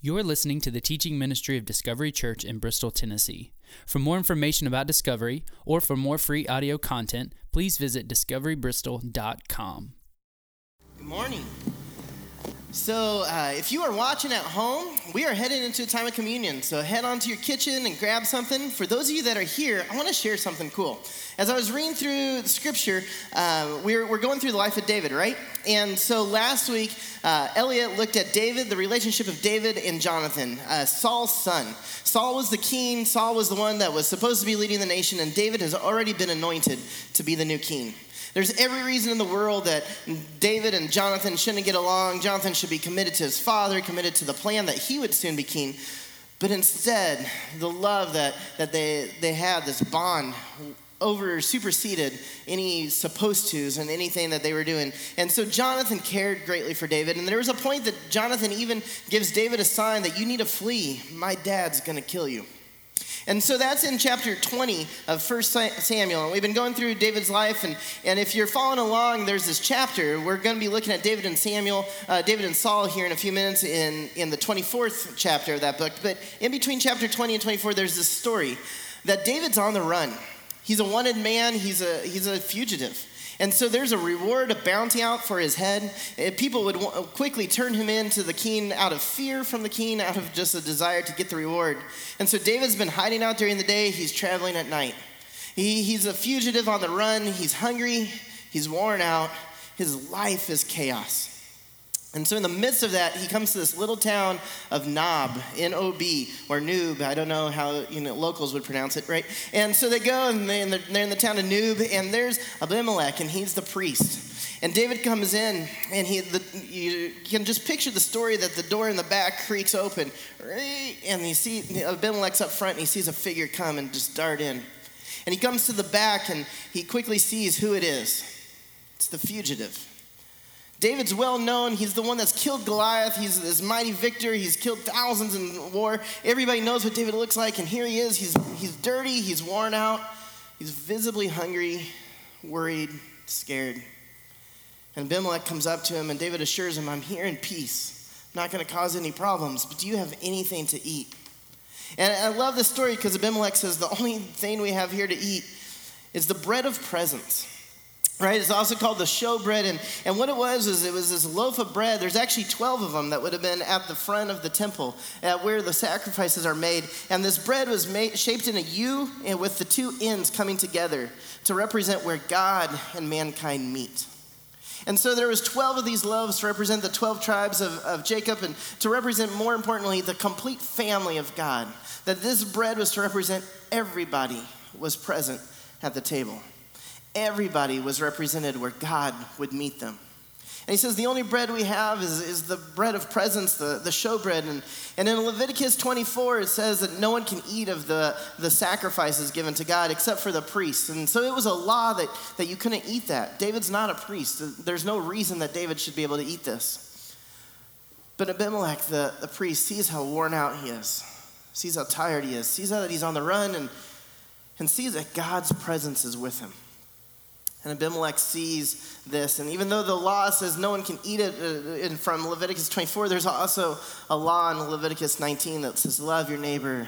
You're listening to the teaching ministry of Discovery Church in Bristol, Tennessee. For more information about Discovery or for more free audio content, please visit discoverybristol.com. Good morning. So, uh, if you are watching at home, we are heading into a time of communion. So, head on to your kitchen and grab something. For those of you that are here, I want to share something cool. As I was reading through the scripture, uh, we're, we're going through the life of David, right? And so last week, uh, Elliot looked at David, the relationship of David and Jonathan, uh, Saul's son. Saul was the king, Saul was the one that was supposed to be leading the nation, and David has already been anointed to be the new king. There's every reason in the world that David and Jonathan shouldn't get along. Jonathan should be committed to his father, committed to the plan that he would soon be king. But instead, the love that, that they, they had, this bond, over superseded any supposed to's and anything that they were doing. And so Jonathan cared greatly for David. And there was a point that Jonathan even gives David a sign that you need to flee. My dad's going to kill you. And so that's in chapter 20 of 1 Samuel. And we've been going through David's life. And, and if you're following along, there's this chapter. We're going to be looking at David and Samuel, uh, David and Saul here in a few minutes in, in the 24th chapter of that book. But in between chapter 20 and 24, there's this story that David's on the run. He's a wanted man, he's a, he's a fugitive. And so there's a reward, a bounty out for his head. Eh, people would quickly turn him in to the king out of fear from the king, out of just a desire to get the reward. And so David's been hiding out during the day, he's traveling at night. He, he's a fugitive on the run, he's hungry, he's worn out, his life is chaos. And so, in the midst of that, he comes to this little town of Nob, N O B, or Noob. I don't know how you know locals would pronounce it, right? And so they go and they, they're in the town of Noob, and there's Abimelech, and he's the priest. And David comes in, and he the, you can just picture the story that the door in the back creaks open, and you see Abimelech's up front, and he sees a figure come and just dart in. And he comes to the back, and he quickly sees who it is. It's the fugitive. David's well known. He's the one that's killed Goliath. He's this mighty victor. He's killed thousands in war. Everybody knows what David looks like, and here he is. He's, he's dirty, he's worn out, he's visibly hungry, worried, scared. And Abimelech comes up to him, and David assures him, I'm here in peace. I'm not going to cause any problems, but do you have anything to eat? And I love this story because Abimelech says, The only thing we have here to eat is the bread of presence right? It's also called the showbread and, and what it was is it was this loaf of bread. There's actually 12 of them that would have been at the front of the temple at where the sacrifices are made. And this bread was made, shaped in a u and with the two ends coming together to represent where god and mankind meet. And so there was 12 of these loaves to represent the 12 tribes of, of jacob and to represent more importantly the complete family of god that this bread was to represent everybody was present at the table everybody was represented where God would meet them. And he says, The only bread we have is, is the bread of presence, the, the showbread. And, and in Leviticus 24, it says that no one can eat of the, the sacrifices given to God except for the priests. And so it was a law that, that you couldn't eat that. David's not a priest. There's no reason that David should be able to eat this. But Abimelech, the, the priest, sees how worn out he is, sees how tired he is, sees how that he's on the run, and, and sees that God's presence is with him. And Abimelech sees this. And even though the law says no one can eat it uh, from Leviticus 24, there's also a law in Leviticus 19 that says, Love your neighbor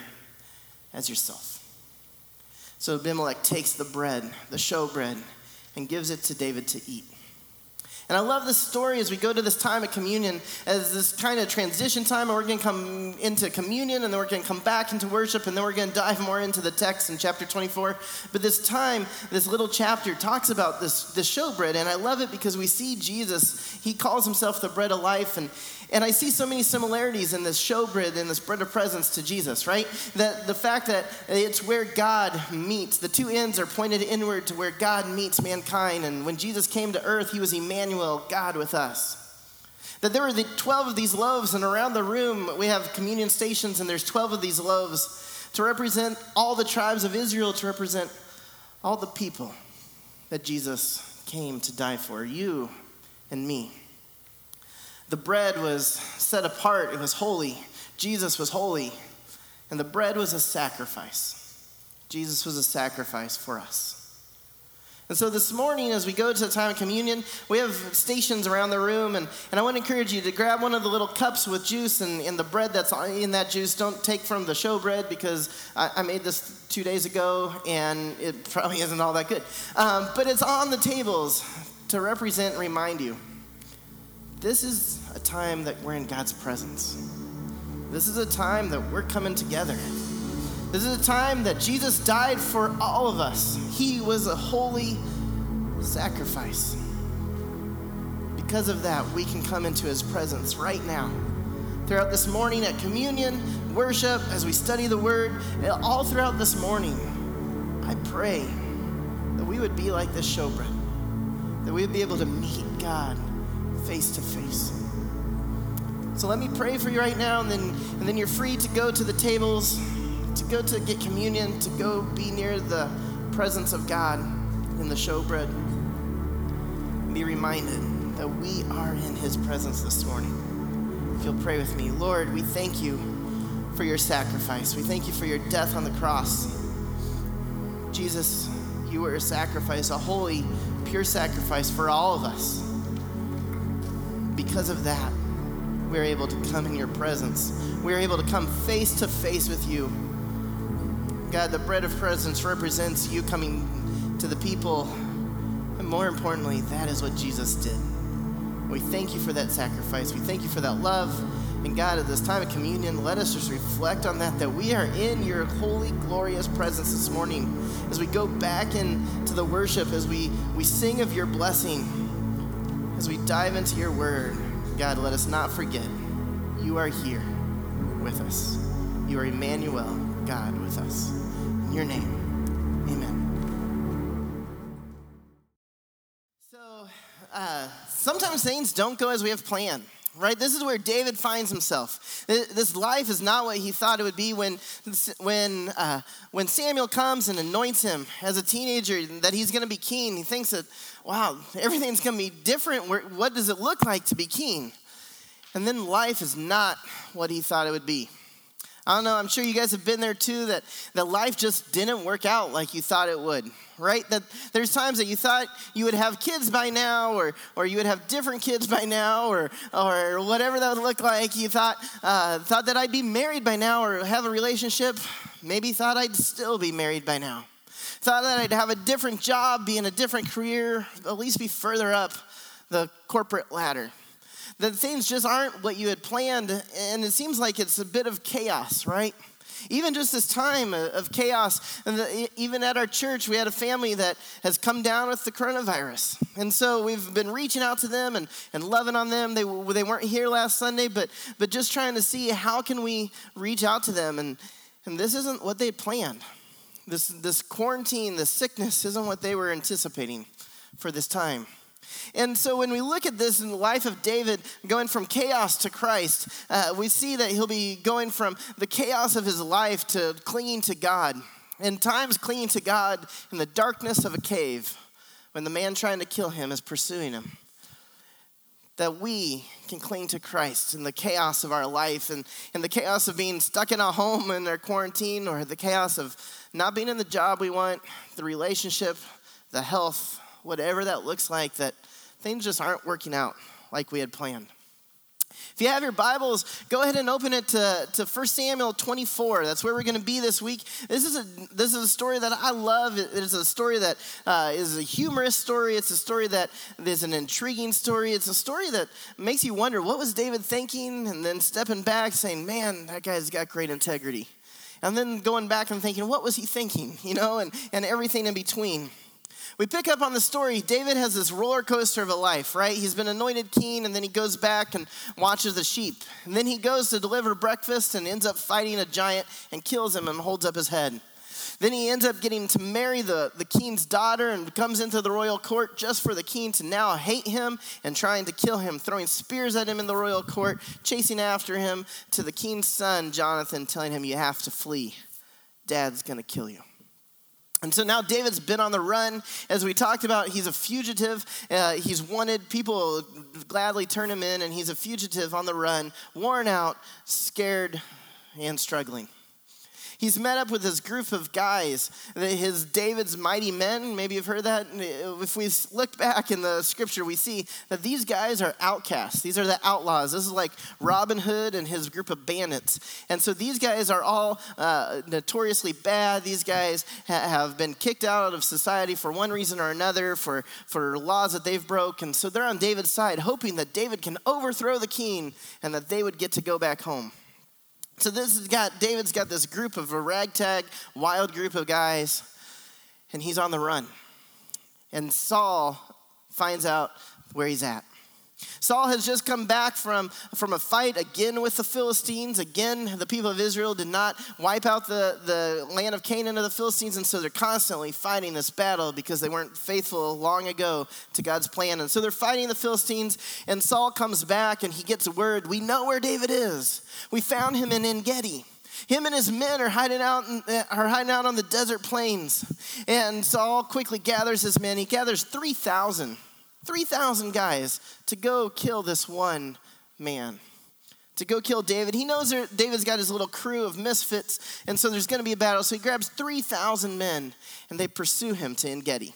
as yourself. So Abimelech takes the bread, the show bread, and gives it to David to eat. And I love this story as we go to this time of communion, as this kind of transition time, and we're going to come into communion, and then we're going to come back into worship, and then we're going to dive more into the text in chapter 24. But this time, this little chapter talks about this, this showbread, and I love it because we see Jesus, he calls himself the bread of life, and and I see so many similarities in this showbread and this bread of presence to Jesus, right? That the fact that it's where God meets, the two ends are pointed inward to where God meets mankind. And when Jesus came to earth, he was Emmanuel, God with us. That there were the 12 of these loaves, and around the room we have communion stations, and there's 12 of these loaves to represent all the tribes of Israel, to represent all the people that Jesus came to die for, you and me. The bread was set apart, it was holy. Jesus was holy. And the bread was a sacrifice. Jesus was a sacrifice for us. And so this morning, as we go to the time of communion, we have stations around the room, and, and I want to encourage you to grab one of the little cups with juice and, and the bread that's in that juice. Don't take from the show bread because I, I made this two days ago and it probably isn't all that good. Um, but it's on the tables to represent and remind you this is a time that we're in God's presence. This is a time that we're coming together. This is a time that Jesus died for all of us. He was a holy sacrifice. Because of that, we can come into his presence right now. Throughout this morning at communion, worship, as we study the word, all throughout this morning, I pray that we would be like this showbread, that we would be able to meet God face to face. So let me pray for you right now, and then, and then you're free to go to the tables to go to get communion, to go be near the presence of God in the showbread. Be reminded that we are in His presence this morning. If you'll pray with me, Lord, we thank you for your sacrifice. We thank you for your death on the cross. Jesus, you were a sacrifice, a holy, pure sacrifice for all of us. Because of that, we're able to come in your presence. We're able to come face to face with you God, the bread of presence represents you coming to the people. And more importantly, that is what Jesus did. We thank you for that sacrifice. We thank you for that love. And God, at this time of communion, let us just reflect on that, that we are in your holy, glorious presence this morning. As we go back into the worship, as we, we sing of your blessing, as we dive into your word, God, let us not forget you are here with us. You are Emmanuel, God with us In your name. Amen. So, uh, sometimes things don't go as we have planned right? This is where david finds himself. This life is not what he thought it would be when when uh, when samuel comes and anoints him as a teenager that he's going to be king. He thinks that wow everything's going to be different. What does it look like to be king? And then life is not what he thought it would be I don't know, I'm sure you guys have been there too, that, that life just didn't work out like you thought it would, right? That there's times that you thought you would have kids by now, or, or you would have different kids by now, or, or whatever that would look like. You thought, uh, thought that I'd be married by now, or have a relationship. Maybe thought I'd still be married by now. Thought that I'd have a different job, be in a different career, at least be further up the corporate ladder that things just aren't what you had planned, and it seems like it's a bit of chaos, right? Even just this time of chaos, and the, even at our church, we had a family that has come down with the coronavirus. And so we've been reaching out to them and, and loving on them. They, they weren't here last Sunday, but, but just trying to see how can we reach out to them. And, and this isn't what they planned. This, this quarantine, this sickness isn't what they were anticipating for this time. And so when we look at this in the life of David going from chaos to Christ, uh, we see that he'll be going from the chaos of his life to clinging to God. And times clinging to God in the darkness of a cave when the man trying to kill him is pursuing him. That we can cling to Christ in the chaos of our life and in the chaos of being stuck in a home in our quarantine or the chaos of not being in the job we want, the relationship, the health, whatever that looks like, that things just aren't working out like we had planned. If you have your Bibles, go ahead and open it to, to 1 Samuel 24. That's where we're going to be this week. This is a, this is a story that I love. It is a story that uh, is a humorous story. It's a story that is an intriguing story. It's a story that makes you wonder what was David thinking, and then stepping back saying, man, that guy's got great integrity. And then going back and thinking, what was he thinking? You know, and, and everything in between we pick up on the story. David has this roller coaster of a life, right? He's been anointed king, and then he goes back and watches the sheep. And then he goes to deliver breakfast and ends up fighting a giant and kills him and holds up his head. Then he ends up getting to marry the, the king's daughter and comes into the royal court just for the king to now hate him and trying to kill him, throwing spears at him in the royal court, chasing after him to the king's son, Jonathan, telling him, You have to flee. Dad's gonna kill you. And so now David's been on the run. As we talked about, he's a fugitive. Uh, he's wanted. People gladly turn him in, and he's a fugitive on the run, worn out, scared, and struggling. He's met up with this group of guys, his David's mighty men. Maybe you've heard that. If we look back in the scripture, we see that these guys are outcasts. These are the outlaws. This is like Robin Hood and his group of bandits. And so these guys are all uh, notoriously bad. These guys ha- have been kicked out of society for one reason or another, for, for laws that they've broken. So they're on David's side, hoping that David can overthrow the king and that they would get to go back home. So this has got David's got this group of a ragtag, wild group of guys, and he's on the run. And Saul finds out where he's at. Saul has just come back from, from a fight again with the Philistines. Again, the people of Israel did not wipe out the, the land of Canaan of the Philistines, and so they're constantly fighting this battle because they weren't faithful long ago to God's plan. And so they're fighting the Philistines, and Saul comes back and he gets a word We know where David is. We found him in En Gedi. Him and his men are hiding out in, are hiding out on the desert plains. And Saul quickly gathers his men. He gathers 3,000 3,000 guys to go kill this one man, to go kill David. He knows David's got his little crew of misfits, and so there's going to be a battle. So he grabs 3,000 men and they pursue him to En Gedi.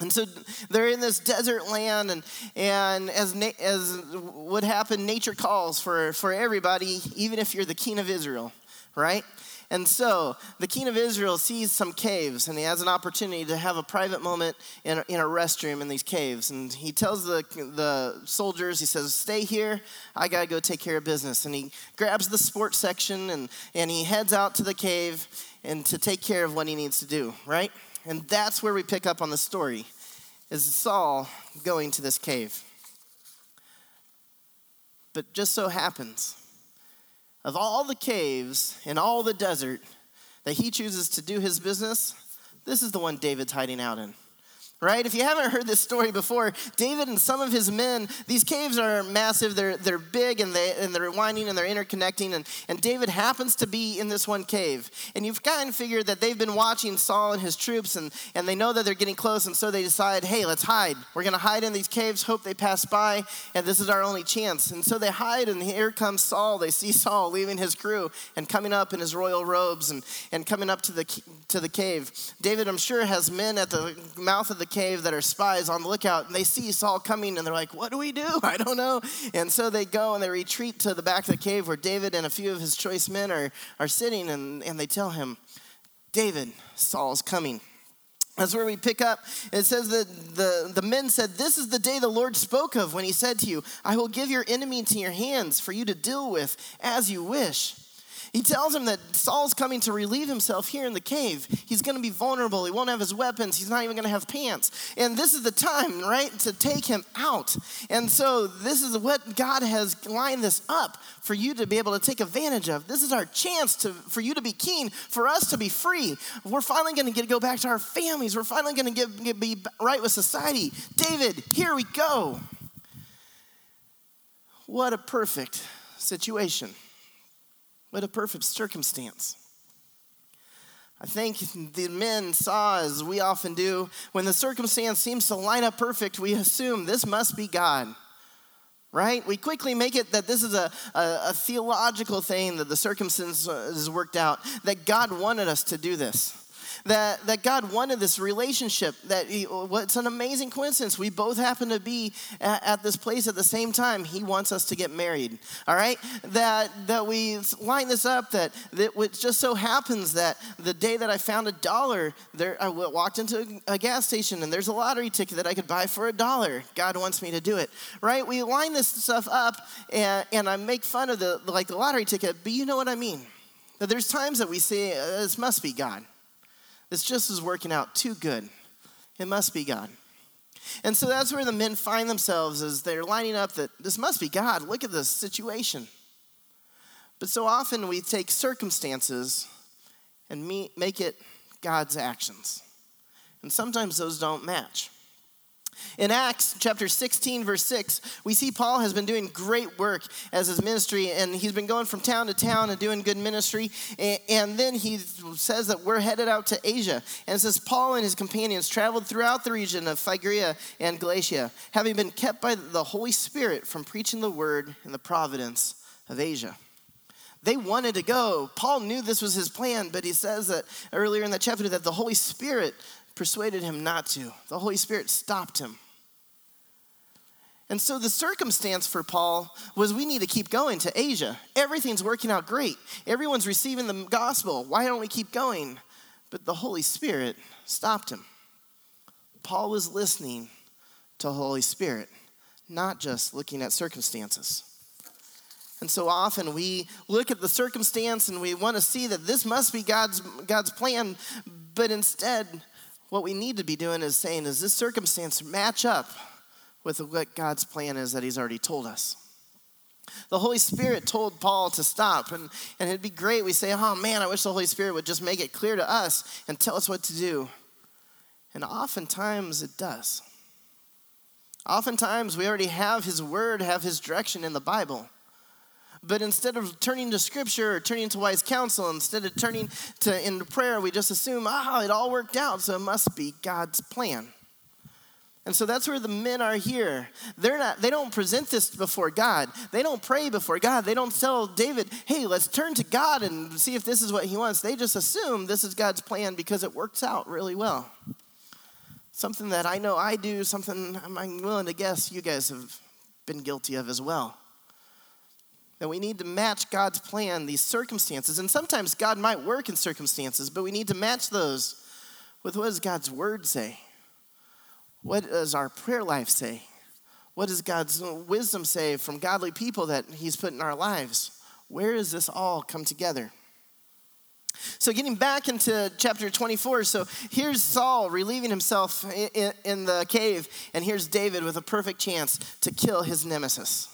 And so they're in this desert land, and, and as, as would happen, nature calls for, for everybody, even if you're the king of Israel, right? And so the king of Israel sees some caves and he has an opportunity to have a private moment in a, in a restroom in these caves. And he tells the, the soldiers, he says, Stay here, I gotta go take care of business. And he grabs the sports section and, and he heads out to the cave and to take care of what he needs to do, right? And that's where we pick up on the story is Saul going to this cave. But just so happens of all the caves in all the desert that he chooses to do his business, this is the one David's hiding out in right? If you haven't heard this story before, David and some of his men, these caves are massive, they're, they're big and, they, and they're winding and they're interconnecting. And, and David happens to be in this one cave. And you've kind of figured that they've been watching Saul and his troops and, and they know that they're getting close. And so they decide, hey, let's hide. We're going to hide in these caves, hope they pass by, and this is our only chance. And so they hide, and here comes Saul. They see Saul leaving his crew and coming up in his royal robes and, and coming up to the, to the cave. David, I'm sure, has men at the mouth of the cave that are spies on the lookout, and they see Saul coming, and they're like, What do we do? I don't know. And so they go and they retreat to the back of the cave where David and a few of his choice men are, are sitting, and, and they tell him, David, Saul's coming. That's where we pick up. It says that the, the men said, This is the day the Lord spoke of when he said to you, I will give your enemy into your hands for you to deal with as you wish. He tells him that Saul's coming to relieve himself here in the cave. He's going to be vulnerable. He won't have his weapons. He's not even going to have pants. And this is the time, right, to take him out. And so this is what God has lined this up for you to be able to take advantage of. This is our chance to, for you to be keen, for us to be free. We're finally going to get go back to our families. We're finally going to get be right with society. David, here we go. What a perfect situation. What a perfect circumstance. I think the men saw, as we often do, when the circumstance seems to line up perfect, we assume this must be God. Right? We quickly make it that this is a, a, a theological thing that the circumstance is worked out, that God wanted us to do this that, that God wanted this relationship, that he, it's an amazing coincidence. We both happen to be at, at, this place at the same time. He wants us to get married, all right? That, that we line this up, that, that it just so happens that the day that I found a dollar, there, I walked into a gas station and there's a lottery ticket that I could buy for a dollar. God wants me to do it, right? We line this stuff up and, and I make fun of the, like the lottery ticket, but you know what I mean. That there's times that we say, uh, this must be God. This just is working out too good. It must be God. And so that's where the men find themselves as they're lining up that this must be God. Look at this situation. But so often we take circumstances and make it God's actions. And sometimes those don't match. In Acts chapter 16, verse 6, we see Paul has been doing great work as his ministry, and he's been going from town to town and doing good ministry. And then he says that we're headed out to Asia. And says, Paul and his companions traveled throughout the region of Phrygia and Galatia, having been kept by the Holy Spirit from preaching the word in the providence of Asia. They wanted to go. Paul knew this was his plan, but he says that earlier in that chapter that the Holy Spirit persuaded him not to. The Holy Spirit stopped him. And so the circumstance for Paul was we need to keep going to Asia. Everything's working out great. Everyone's receiving the gospel. Why don't we keep going? But the Holy Spirit stopped him. Paul was listening to the Holy Spirit, not just looking at circumstances. And so often we look at the circumstance and we want to see that this must be God's, God's plan, but instead, what we need to be doing is saying, does this circumstance match up with what God's plan is that He's already told us? The Holy Spirit told Paul to stop, and, and it'd be great. We say, oh man, I wish the Holy Spirit would just make it clear to us and tell us what to do. And oftentimes it does. Oftentimes we already have His Word, have His direction in the Bible. But instead of turning to scripture or turning to wise counsel, instead of turning to into prayer, we just assume, ah, it all worked out, so it must be God's plan. And so that's where the men are here. They're not, they don't present this before God. They don't pray before God. They don't tell David, hey, let's turn to God and see if this is what he wants. They just assume this is God's plan because it works out really well. Something that I know I do, something I'm willing to guess you guys have been guilty of as well that we need to match God's plan, these circumstances. And sometimes God might work in circumstances, but we need to match those with what does God's word say? What does our prayer life say? What does God's wisdom say from godly people that He's put in our lives? Where does this all come together? So, getting back into chapter 24, so here's Saul relieving himself in, in the cave, and here's David with a perfect chance to kill his nemesis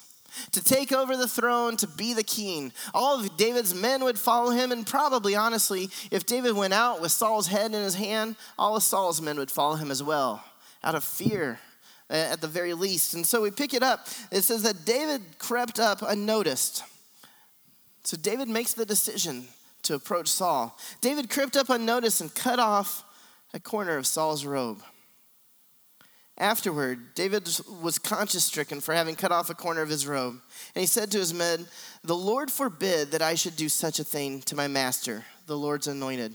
to take over the throne, to be the king. All of David's men would follow him, and probably, honestly, if David went out with Saul's head in his hand, all of Saul's men would follow him as well, out of fear uh, at the very least. And so we pick it up. It says that David crept up unnoticed. So David makes the decision to approach Saul. David crept up unnoticed and cut off a corner of Saul's robe. Afterward, David was conscience stricken for having cut off a corner of his robe. And he said to his men, The Lord forbid that I should do such a thing to my master, the Lord's anointed,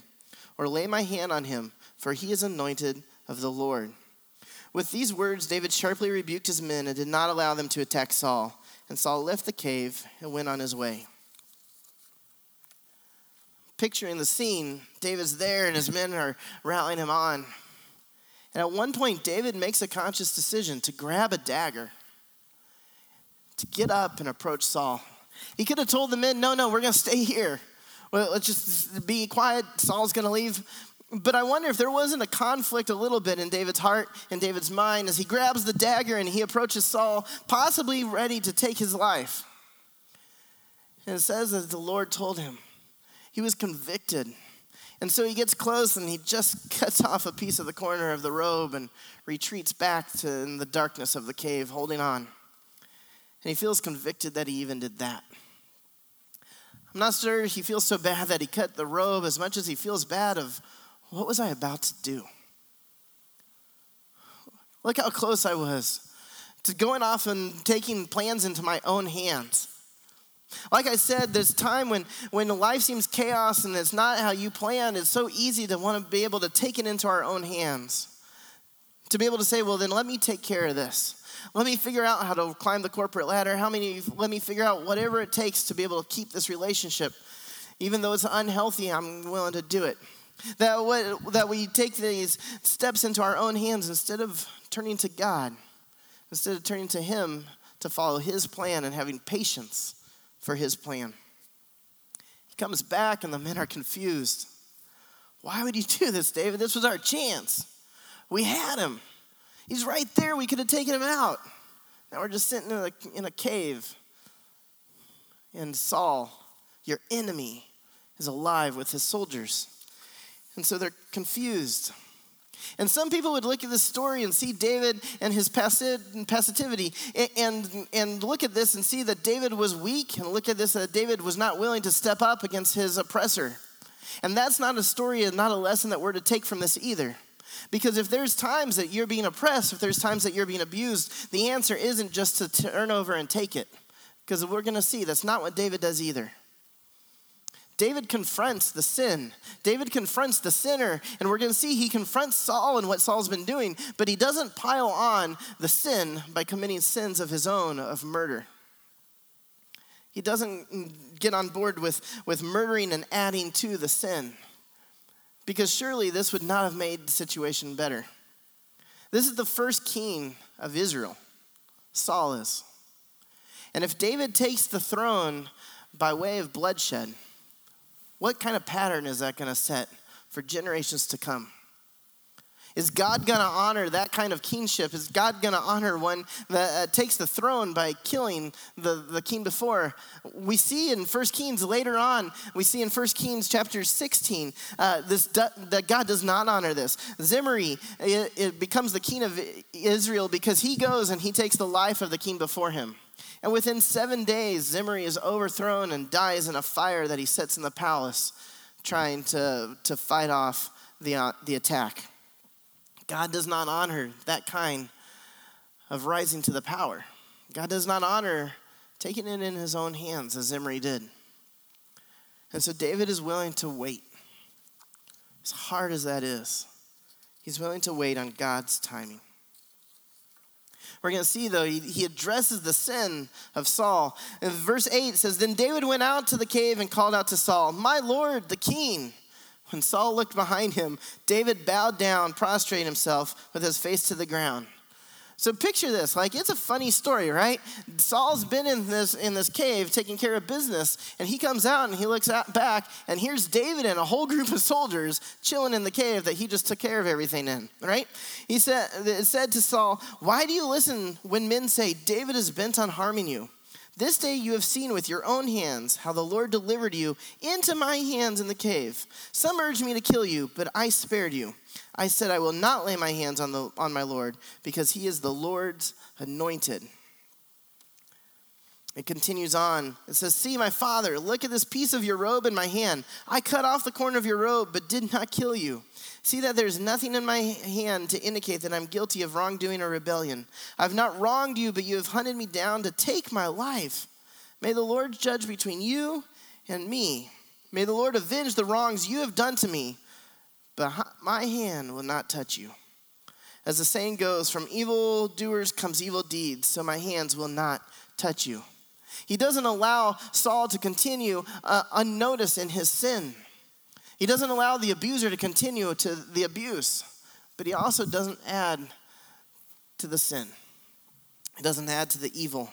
or lay my hand on him, for he is anointed of the Lord. With these words, David sharply rebuked his men and did not allow them to attack Saul. And Saul left the cave and went on his way. Picturing the scene, David's there and his men are rallying him on. And at one point, David makes a conscious decision to grab a dagger, to get up and approach Saul. He could have told the men, no, no, we're going to stay here. Let's just be quiet. Saul's going to leave. But I wonder if there wasn't a conflict a little bit in David's heart and David's mind as he grabs the dagger and he approaches Saul, possibly ready to take his life. And it says that the Lord told him, he was convicted and so he gets close and he just cuts off a piece of the corner of the robe and retreats back to in the darkness of the cave, holding on. And he feels convicted that he even did that. I'm not sure he feels so bad that he cut the robe as much as he feels bad of what was I about to do? Look how close I was to going off and taking plans into my own hands. Like I said, there's time when, when life seems chaos and it's not how you plan. It's so easy to want to be able to take it into our own hands. To be able to say, well, then let me take care of this. Let me figure out how to climb the corporate ladder. How many, let me figure out whatever it takes to be able to keep this relationship. Even though it's unhealthy, I'm willing to do it. That, what, that we take these steps into our own hands instead of turning to God, instead of turning to Him to follow His plan and having patience for his plan. He comes back, and the men are confused. Why would you do this, David? This was our chance. We had him. He's right there. We could have taken him out. Now we're just sitting in a, in a cave. And Saul, your enemy, is alive with his soldiers. And so they're confused. And some people would look at this story and see David and his passivity and, and look at this and see that David was weak and look at this that David was not willing to step up against his oppressor. And that's not a story and not a lesson that we're to take from this either. Because if there's times that you're being oppressed, if there's times that you're being abused, the answer isn't just to turn over and take it. Because we're going to see that's not what David does either. David confronts the sin. David confronts the sinner, and we're going to see he confronts Saul and what Saul's been doing, but he doesn't pile on the sin by committing sins of his own of murder. He doesn't get on board with, with murdering and adding to the sin, because surely this would not have made the situation better. This is the first king of Israel, Saul is. And if David takes the throne by way of bloodshed, what kind of pattern is that going to set for generations to come? Is God going to honor that kind of kingship? Is God going to honor one that uh, takes the throne by killing the, the king before? We see in 1 Kings later on, we see in 1 Kings chapter 16, uh, this, that God does not honor this. Zimri it, it becomes the king of Israel because he goes and he takes the life of the king before him. And within seven days, Zimri is overthrown and dies in a fire that he sets in the palace, trying to, to fight off the, uh, the attack. God does not honor that kind of rising to the power. God does not honor taking it in his own hands as Zimri did. And so David is willing to wait. As hard as that is, he's willing to wait on God's timing. We're going to see, though, he, he addresses the sin of Saul. In verse 8 says, Then David went out to the cave and called out to Saul, My Lord, the king. When Saul looked behind him, David bowed down, prostrating himself with his face to the ground. So picture this, like it's a funny story, right? Saul's been in this in this cave taking care of business, and he comes out and he looks out back, and here's David and a whole group of soldiers chilling in the cave that he just took care of everything in, right? He said said to Saul, "Why do you listen when men say David is bent on harming you?" This day you have seen with your own hands how the Lord delivered you into my hands in the cave. Some urged me to kill you, but I spared you. I said, I will not lay my hands on, the, on my Lord, because he is the Lord's anointed. It continues on. It says, See, my father, look at this piece of your robe in my hand. I cut off the corner of your robe, but did not kill you. See that there's nothing in my hand to indicate that I'm guilty of wrongdoing or rebellion. I've not wronged you, but you have hunted me down to take my life. May the Lord judge between you and me. May the Lord avenge the wrongs you have done to me but my hand will not touch you. As the saying goes, from evil doers comes evil deeds, so my hands will not touch you. He doesn't allow Saul to continue uh, unnoticed in his sin. He doesn't allow the abuser to continue to the abuse, but he also doesn't add to the sin. He doesn't add to the evil.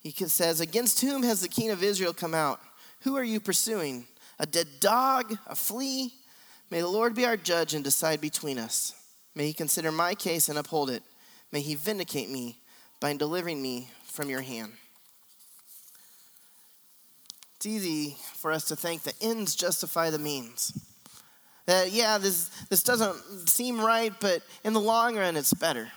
He says, Against whom has the king of Israel come out? Who are you pursuing? A dead dog? A flea? May the Lord be our judge and decide between us. May he consider my case and uphold it. May he vindicate me by delivering me from your hand. It's easy for us to think the ends justify the means. That, yeah, this, this doesn't seem right, but in the long run, it's better.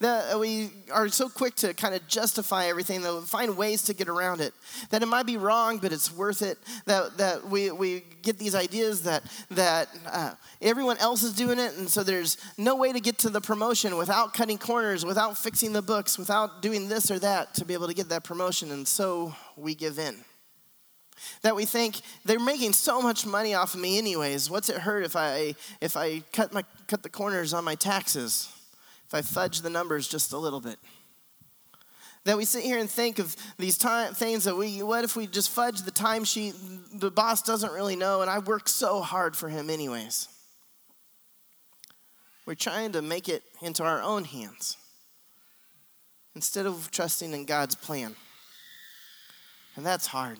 That we are so quick to kind of justify everything, that we find ways to get around it. That it might be wrong, but it's worth it. That, that we, we get these ideas that, that uh, everyone else is doing it, and so there's no way to get to the promotion without cutting corners, without fixing the books, without doing this or that to be able to get that promotion, and so we give in. That we think they're making so much money off of me anyways. What's it hurt if I if I cut my cut the corners on my taxes? if I fudge the numbers just a little bit. That we sit here and think of these time, things that we, what if we just fudge the timesheet? The boss doesn't really know, and I work so hard for him, anyways. We're trying to make it into our own hands instead of trusting in God's plan. And that's hard.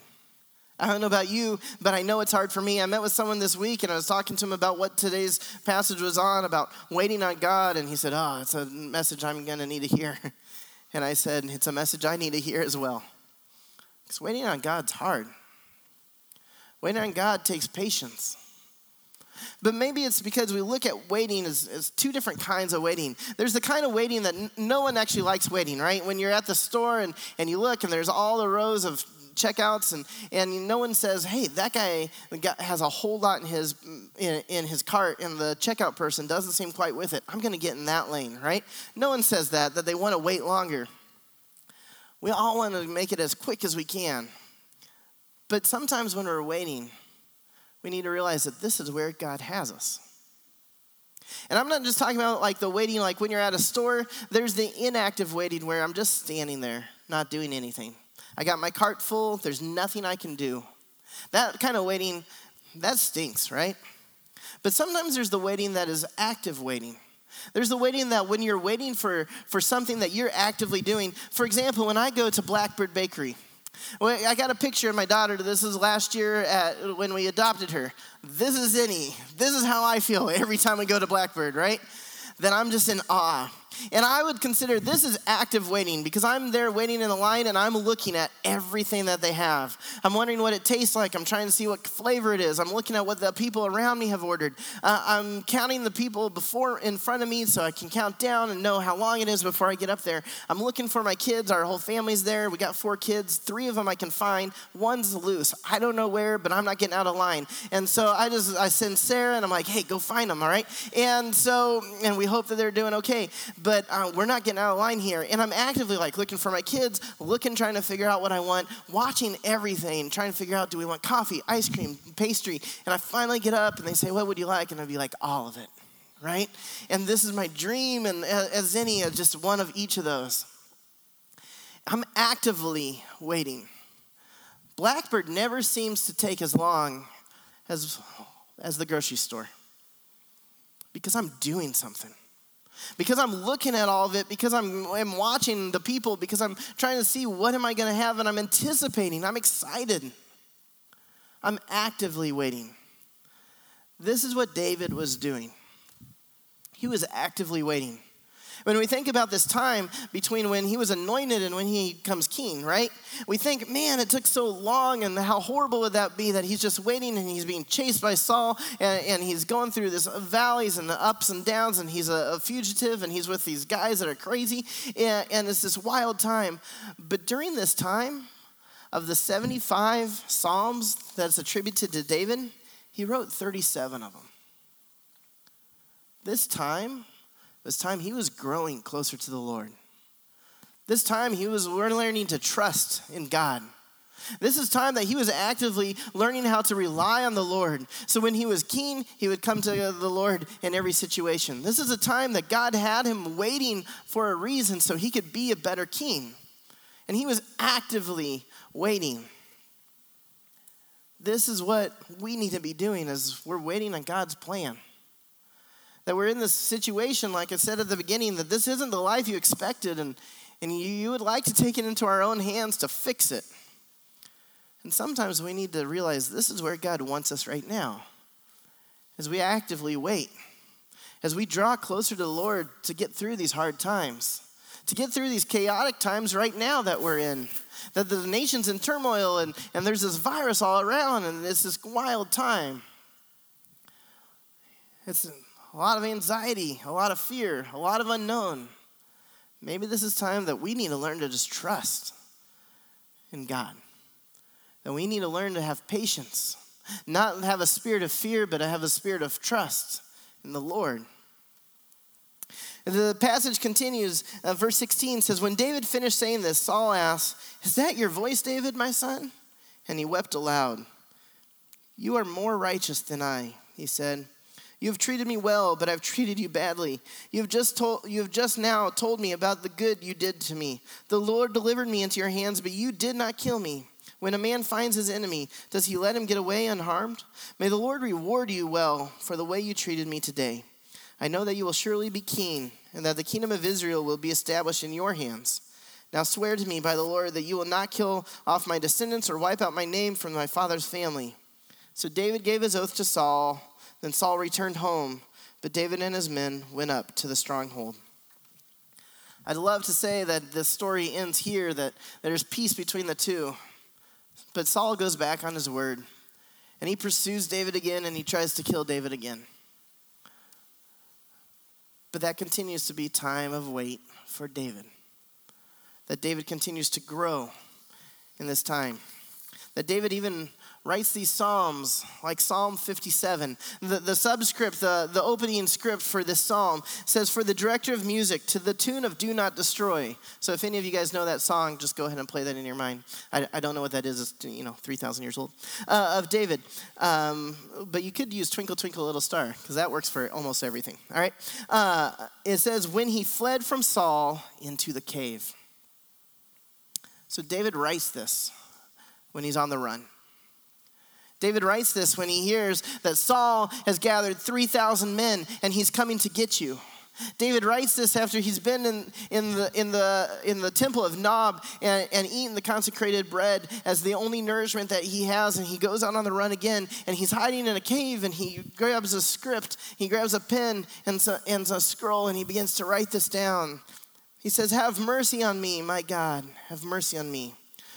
I don't know about you, but I know it's hard for me. I met with someone this week and I was talking to him about what today's passage was on about waiting on God. And he said, Oh, it's a message I'm going to need to hear. And I said, It's a message I need to hear as well. Because waiting on God's hard. Waiting on God takes patience. But maybe it's because we look at waiting as, as two different kinds of waiting. There's the kind of waiting that n- no one actually likes waiting, right? When you're at the store and, and you look and there's all the rows of checkouts and, and no one says, hey, that guy has a whole lot in his, in, in his cart and the checkout person doesn't seem quite with it. I'm going to get in that lane, right? No one says that, that they want to wait longer. We all want to make it as quick as we can. But sometimes when we're waiting, we need to realize that this is where God has us. And I'm not just talking about like the waiting, like when you're at a store, there's the inactive waiting where I'm just standing there, not doing anything. I got my cart full, there's nothing I can do. That kind of waiting, that stinks, right? But sometimes there's the waiting that is active waiting. There's the waiting that when you're waiting for, for something that you're actively doing. For example, when I go to Blackbird Bakery, I got a picture of my daughter. This is last year at, when we adopted her. This is any. This is how I feel every time we go to Blackbird, right? That I'm just in awe and I would consider this is active waiting because I'm there waiting in the line and I'm looking at everything that they have. I'm wondering what it tastes like. I'm trying to see what flavor it is. I'm looking at what the people around me have ordered. Uh, I'm counting the people before in front of me so I can count down and know how long it is before I get up there. I'm looking for my kids. Our whole family's there. We got four kids. Three of them I can find. One's loose. I don't know where, but I'm not getting out of line. And so I just I send Sarah and I'm like, hey, go find them, all right? And so and we hope that they're doing okay but uh, we're not getting out of line here. And I'm actively like looking for my kids, looking, trying to figure out what I want, watching everything, trying to figure out do we want coffee, ice cream, pastry. And I finally get up and they say, What would you like? And I'd be like, All of it, right? And this is my dream, and as any, just one of each of those. I'm actively waiting. Blackbird never seems to take as long as, as the grocery store because I'm doing something because I'm looking at all of it, because I'm, I'm watching the people, because I'm trying to see what am I going to have, and I'm anticipating, I'm excited. I'm actively waiting. This is what David was doing. He was actively waiting. When we think about this time between when he was anointed and when he comes king, right? We think, man, it took so long, and how horrible would that be that he's just waiting and he's being chased by Saul and, and he's going through this valleys and the ups and downs, and he's a, a fugitive and he's with these guys that are crazy, and, and it's this wild time. But during this time, of the 75 Psalms that's attributed to David, he wrote 37 of them. This time this time he was growing closer to the Lord. This time he was learning to trust in God. This is time that he was actively learning how to rely on the Lord. So when he was keen, he would come to the Lord in every situation. This is a time that God had him waiting for a reason so he could be a better king. And he was actively waiting. This is what we need to be doing as we're waiting on God's plan. That we're in this situation, like I said at the beginning, that this isn't the life you expected, and, and you, you would like to take it into our own hands to fix it. And sometimes we need to realize this is where God wants us right now. As we actively wait, as we draw closer to the Lord to get through these hard times, to get through these chaotic times right now that we're in. That the nation's in turmoil and, and there's this virus all around and it's this wild time. It's a lot of anxiety, a lot of fear, a lot of unknown. Maybe this is time that we need to learn to just trust in God. That we need to learn to have patience, not have a spirit of fear, but to have a spirit of trust in the Lord. The passage continues, uh, verse 16 says, When David finished saying this, Saul asked, Is that your voice, David, my son? And he wept aloud. You are more righteous than I, he said. You have treated me well, but I've treated you badly. You have just told you have just now told me about the good you did to me. The Lord delivered me into your hands, but you did not kill me. When a man finds his enemy, does he let him get away unharmed? May the Lord reward you well for the way you treated me today. I know that you will surely be king, and that the kingdom of Israel will be established in your hands. Now swear to me by the Lord that you will not kill off my descendants or wipe out my name from my father's family. So David gave his oath to Saul then Saul returned home, but David and his men went up to the stronghold. I'd love to say that the story ends here, that there's peace between the two. But Saul goes back on his word, and he pursues David again, and he tries to kill David again. But that continues to be time of wait for David. That David continues to grow in this time. That David even writes these psalms like Psalm 57. The, the subscript, the, the opening script for this psalm says, For the director of music, to the tune of Do Not Destroy. So if any of you guys know that song, just go ahead and play that in your mind. I, I don't know what that is, it's, you know, 3,000 years old, uh, of David. Um, but you could use Twinkle, Twinkle, Little Star, because that works for almost everything. All right? Uh, it says, When he fled from Saul into the cave. So David writes this when he's on the run. David writes this when he hears that Saul has gathered 3,000 men and he's coming to get you. David writes this after he's been in, in, the, in, the, in the temple of Nob and, and eaten the consecrated bread as the only nourishment that he has. And he goes out on the run again and he's hiding in a cave and he grabs a script, he grabs a pen and, so, and a scroll and he begins to write this down. He says, Have mercy on me, my God, have mercy on me.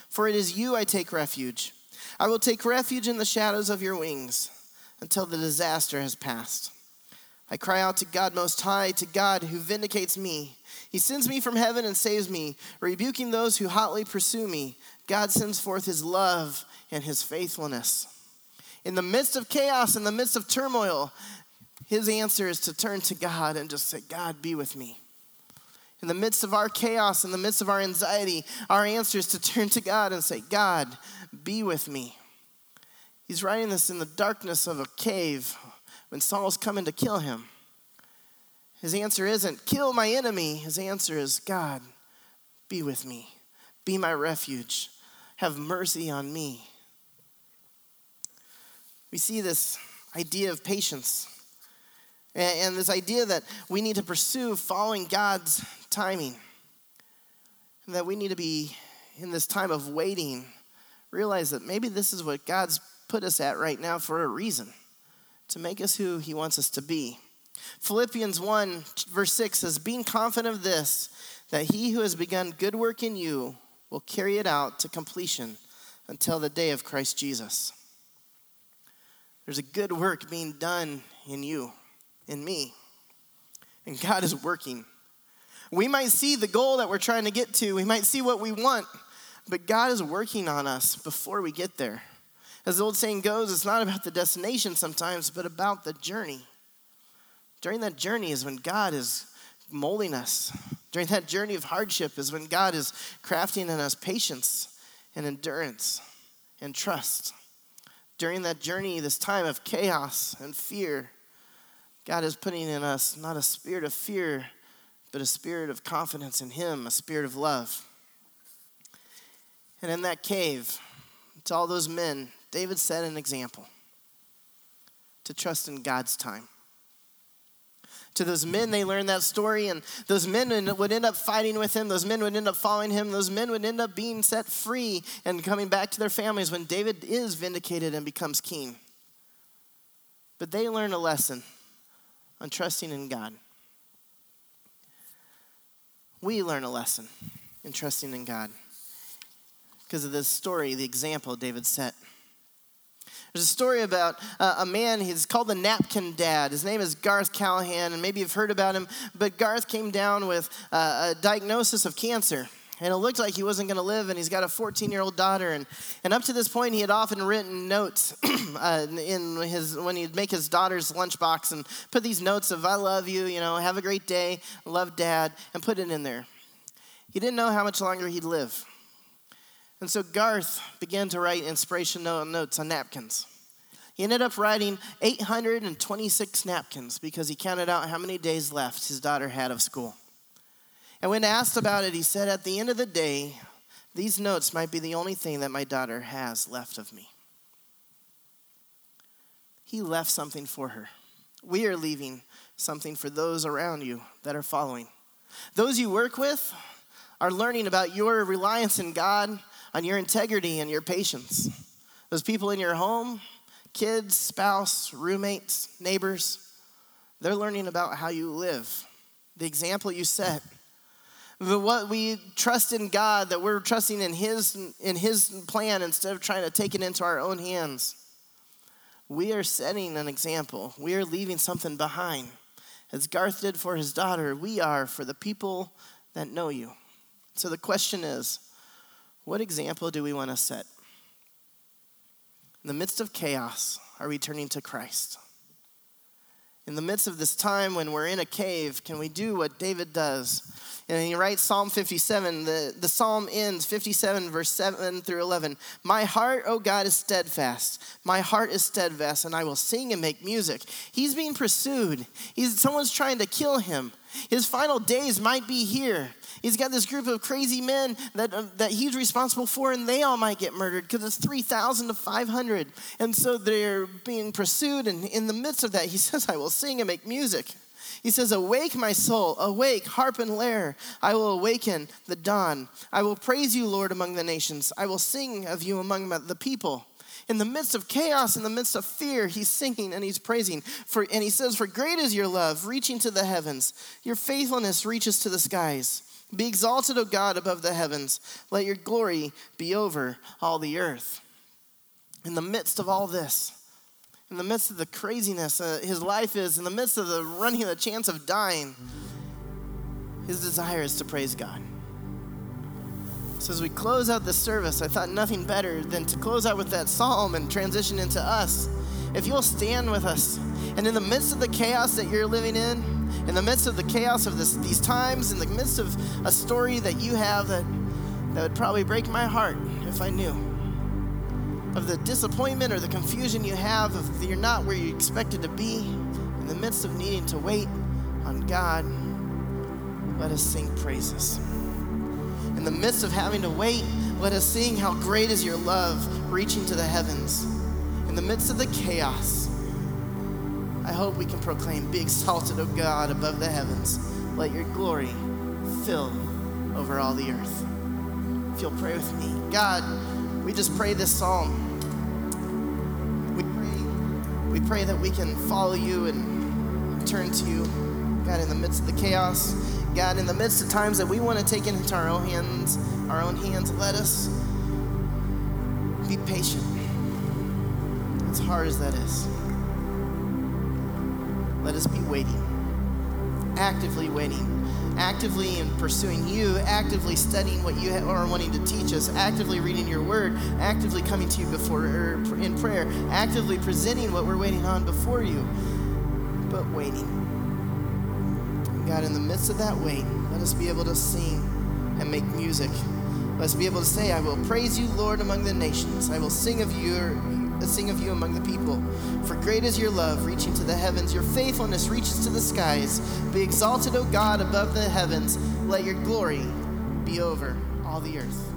For it is you I take refuge. I will take refuge in the shadows of your wings until the disaster has passed. I cry out to God Most High, to God who vindicates me. He sends me from heaven and saves me, rebuking those who hotly pursue me. God sends forth his love and his faithfulness. In the midst of chaos, in the midst of turmoil, his answer is to turn to God and just say, God, be with me. In the midst of our chaos, in the midst of our anxiety, our answer is to turn to God and say, God, be with me. He's writing this in the darkness of a cave when Saul's coming to kill him. His answer isn't, kill my enemy. His answer is, God, be with me. Be my refuge. Have mercy on me. We see this idea of patience and, this idea that we need to pursue following God's timing. And that we need to be in this time of waiting realize that maybe this is what God's put us at right now for a reason to make us who He wants us to be. Philippians 1, verse 6 says, Being confident of this, that He who has begun good work in you will carry it out to completion until the day of Christ Jesus. There's a good work being done in you, in me, and God is working. We might see the goal that we're trying to get to, we might see what we want, but God is working on us before we get there. As the old saying goes, it's not about the destination sometimes, but about the journey. During that journey is when God is molding us. During that journey of hardship is when God is crafting in us patience and endurance and trust. During that journey, this time of chaos and fear, God is putting in us not a spirit of fear, but a spirit of confidence in Him, a spirit of love. And in that cave, to all those men, David set an example to trust in God's time. To those men, they learned that story, and those men would end up fighting with him. Those men would end up following him. Those men would end up being set free and coming back to their families when David is vindicated and becomes king. But they learn a lesson on trusting in God. We learn a lesson in trusting in God because of this story, the example David set. There's a story about uh, a man, he's called the Napkin Dad. His name is Garth Callahan, and maybe you've heard about him, but Garth came down with uh, a diagnosis of cancer. And it looked like he wasn't going to live, and he's got a 14 year old daughter. And, and up to this point, he had often written notes uh, in his, when he'd make his daughter's lunchbox and put these notes of, I love you, you know, have a great day, love dad, and put it in there. He didn't know how much longer he'd live. And so Garth began to write inspiration notes on napkins. He ended up writing 826 napkins because he counted out how many days left his daughter had of school. And when asked about it, he said, At the end of the day, these notes might be the only thing that my daughter has left of me. He left something for her. We are leaving something for those around you that are following. Those you work with are learning about your reliance in God on your integrity and your patience. Those people in your home, kids, spouse, roommates, neighbors, they're learning about how you live, the example you set. The, what we trust in God, that we're trusting in His in His plan instead of trying to take it into our own hands. We are setting an example. We are leaving something behind. As Garth did for his daughter, we are for the people that know you. So the question is what example do we want to set? In the midst of chaos, are we turning to Christ? In the midst of this time when we're in a cave, can we do what David does? And he writes Psalm 57. The, the psalm ends 57, verse 7 through 11. My heart, O God, is steadfast. My heart is steadfast, and I will sing and make music. He's being pursued. He's, someone's trying to kill him. His final days might be here. He's got this group of crazy men that, uh, that he's responsible for, and they all might get murdered because it's 3,000 to 500. And so they're being pursued, and in the midst of that, he says, I will sing and make music. He says, Awake, my soul, awake, harp and lyre. I will awaken the dawn. I will praise you, Lord, among the nations. I will sing of you among the people in the midst of chaos, in the midst of fear, he's singing and he's praising. For, and he says, For great is your love, reaching to the heavens. Your faithfulness reaches to the skies. Be exalted, O God, above the heavens. Let your glory be over all the earth. In the midst of all this, in the midst of the craziness uh, his life is, in the midst of the running the chance of dying, his desire is to praise God. So, as we close out the service, I thought nothing better than to close out with that psalm and transition into us. If you'll stand with us, and in the midst of the chaos that you're living in, in the midst of the chaos of this, these times, in the midst of a story that you have that, that would probably break my heart if I knew, of the disappointment or the confusion you have, of you're not where you expected to be, in the midst of needing to wait on God, let us sing praises. In the midst of having to wait, let us sing how great is your love reaching to the heavens. In the midst of the chaos, I hope we can proclaim, Be exalted, O God, above the heavens. Let your glory fill over all the earth. If you'll pray with me, God, we just pray this psalm. We pray, we pray that we can follow you and turn to you, God, in the midst of the chaos. God, in the midst of times that we want to take into our own hands, our own hands, let us be patient. As hard as that is. Let us be waiting, actively waiting, actively in pursuing you, actively studying what you are wanting to teach us, actively reading your word, actively coming to you before er, in prayer, actively presenting what we're waiting on before you, but waiting God, in the midst of that wait, let us be able to sing and make music. Let us be able to say, I will praise you, Lord, among the nations. I will sing of you, sing of you among the people. For great is your love, reaching to the heavens. Your faithfulness reaches to the skies. Be exalted, O God, above the heavens. Let your glory be over all the earth.